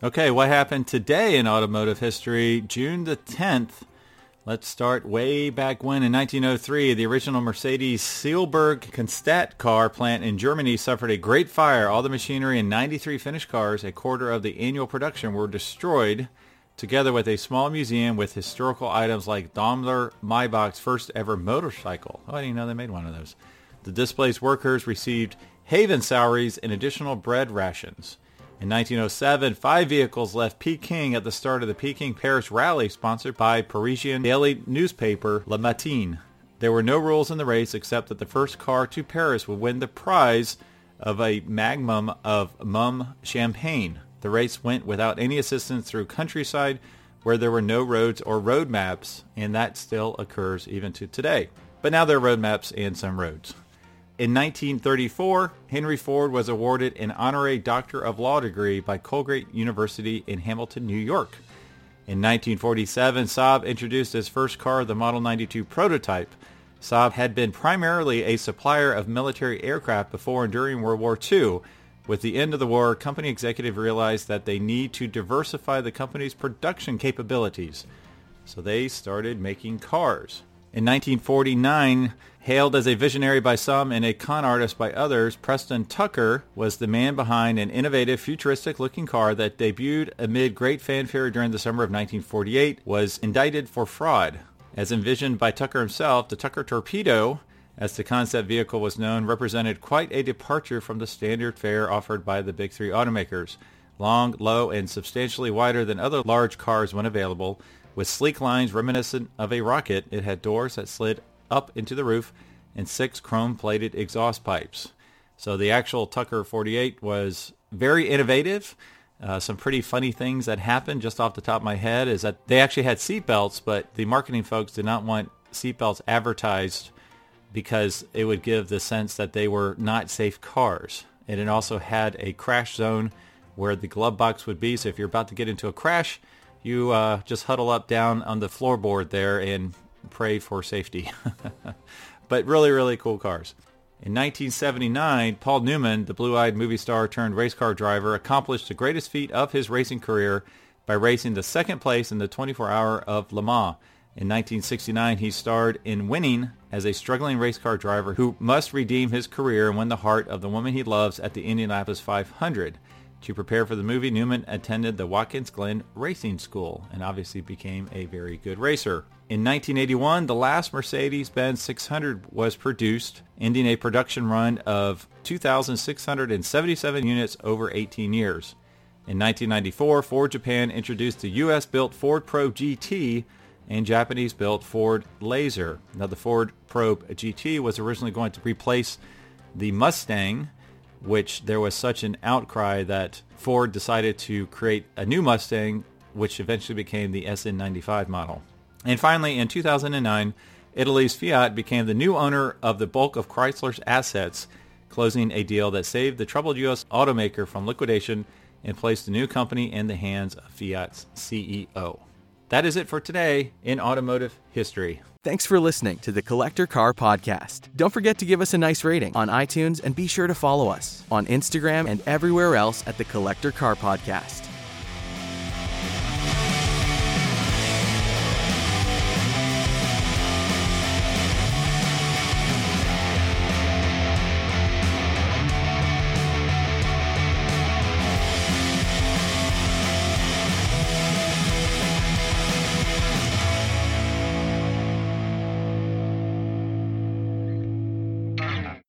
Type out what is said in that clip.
Okay, what happened today in automotive history? June the 10th. Let's start way back when in 1903, the original Mercedes Seelberg Cannstatt car plant in Germany suffered a great fire. All the machinery and 93 finished cars, a quarter of the annual production, were destroyed, together with a small museum with historical items like Daimler Maybach's first ever motorcycle. Oh, I didn't know they made one of those. The displaced workers received haven salaries and additional bread rations. In 1907, five vehicles left Peking at the start of the Peking-Paris rally sponsored by Parisian daily newspaper Le Matin. There were no rules in the race except that the first car to Paris would win the prize of a magnum of Mumm champagne. The race went without any assistance through countryside where there were no roads or road maps, and that still occurs even to today. But now there are road maps and some roads. In 1934, Henry Ford was awarded an honorary Doctor of Law degree by Colgate University in Hamilton, New York. In 1947, Saab introduced its first car, the Model 92 prototype. Saab had been primarily a supplier of military aircraft before and during World War II. With the end of the war, company executives realized that they need to diversify the company's production capabilities. So they started making cars. In 1949, hailed as a visionary by some and a con artist by others, Preston Tucker was the man behind an innovative, futuristic-looking car that debuted amid great fanfare during the summer of 1948, was indicted for fraud. As envisioned by Tucker himself, the Tucker Torpedo, as the concept vehicle was known, represented quite a departure from the standard fare offered by the big three automakers. Long, low, and substantially wider than other large cars when available, with sleek lines reminiscent of a rocket, it had doors that slid up into the roof and six chrome-plated exhaust pipes. So the actual Tucker 48 was very innovative. Uh, some pretty funny things that happened just off the top of my head is that they actually had seatbelts, but the marketing folks did not want seatbelts advertised because it would give the sense that they were not safe cars. And it also had a crash zone where the glove box would be. So if you're about to get into a crash, you uh, just huddle up down on the floorboard there and pray for safety. but really, really cool cars. In 1979, Paul Newman, the blue-eyed movie star turned race car driver, accomplished the greatest feat of his racing career by racing the second place in the 24-hour of Le Mans. In 1969, he starred in Winning as a struggling race car driver who must redeem his career and win the heart of the woman he loves at the Indianapolis 500. To prepare for the movie, Newman attended the Watkins Glen Racing School and obviously became a very good racer. In 1981, the last Mercedes-Benz 600 was produced, ending a production run of 2,677 units over 18 years. In 1994, Ford Japan introduced the U.S.-built Ford Probe GT and Japanese-built Ford Laser. Now, the Ford Probe GT was originally going to replace the Mustang, which there was such an outcry that Ford decided to create a new Mustang, which eventually became the SN95 model. And finally, in 2009, Italy's Fiat became the new owner of the bulk of Chrysler's assets, closing a deal that saved the troubled U.S. automaker from liquidation and placed the new company in the hands of Fiat's CEO. That is it for today in automotive history. Thanks for listening to the Collector Car Podcast. Don't forget to give us a nice rating on iTunes and be sure to follow us on Instagram and everywhere else at the Collector Car Podcast.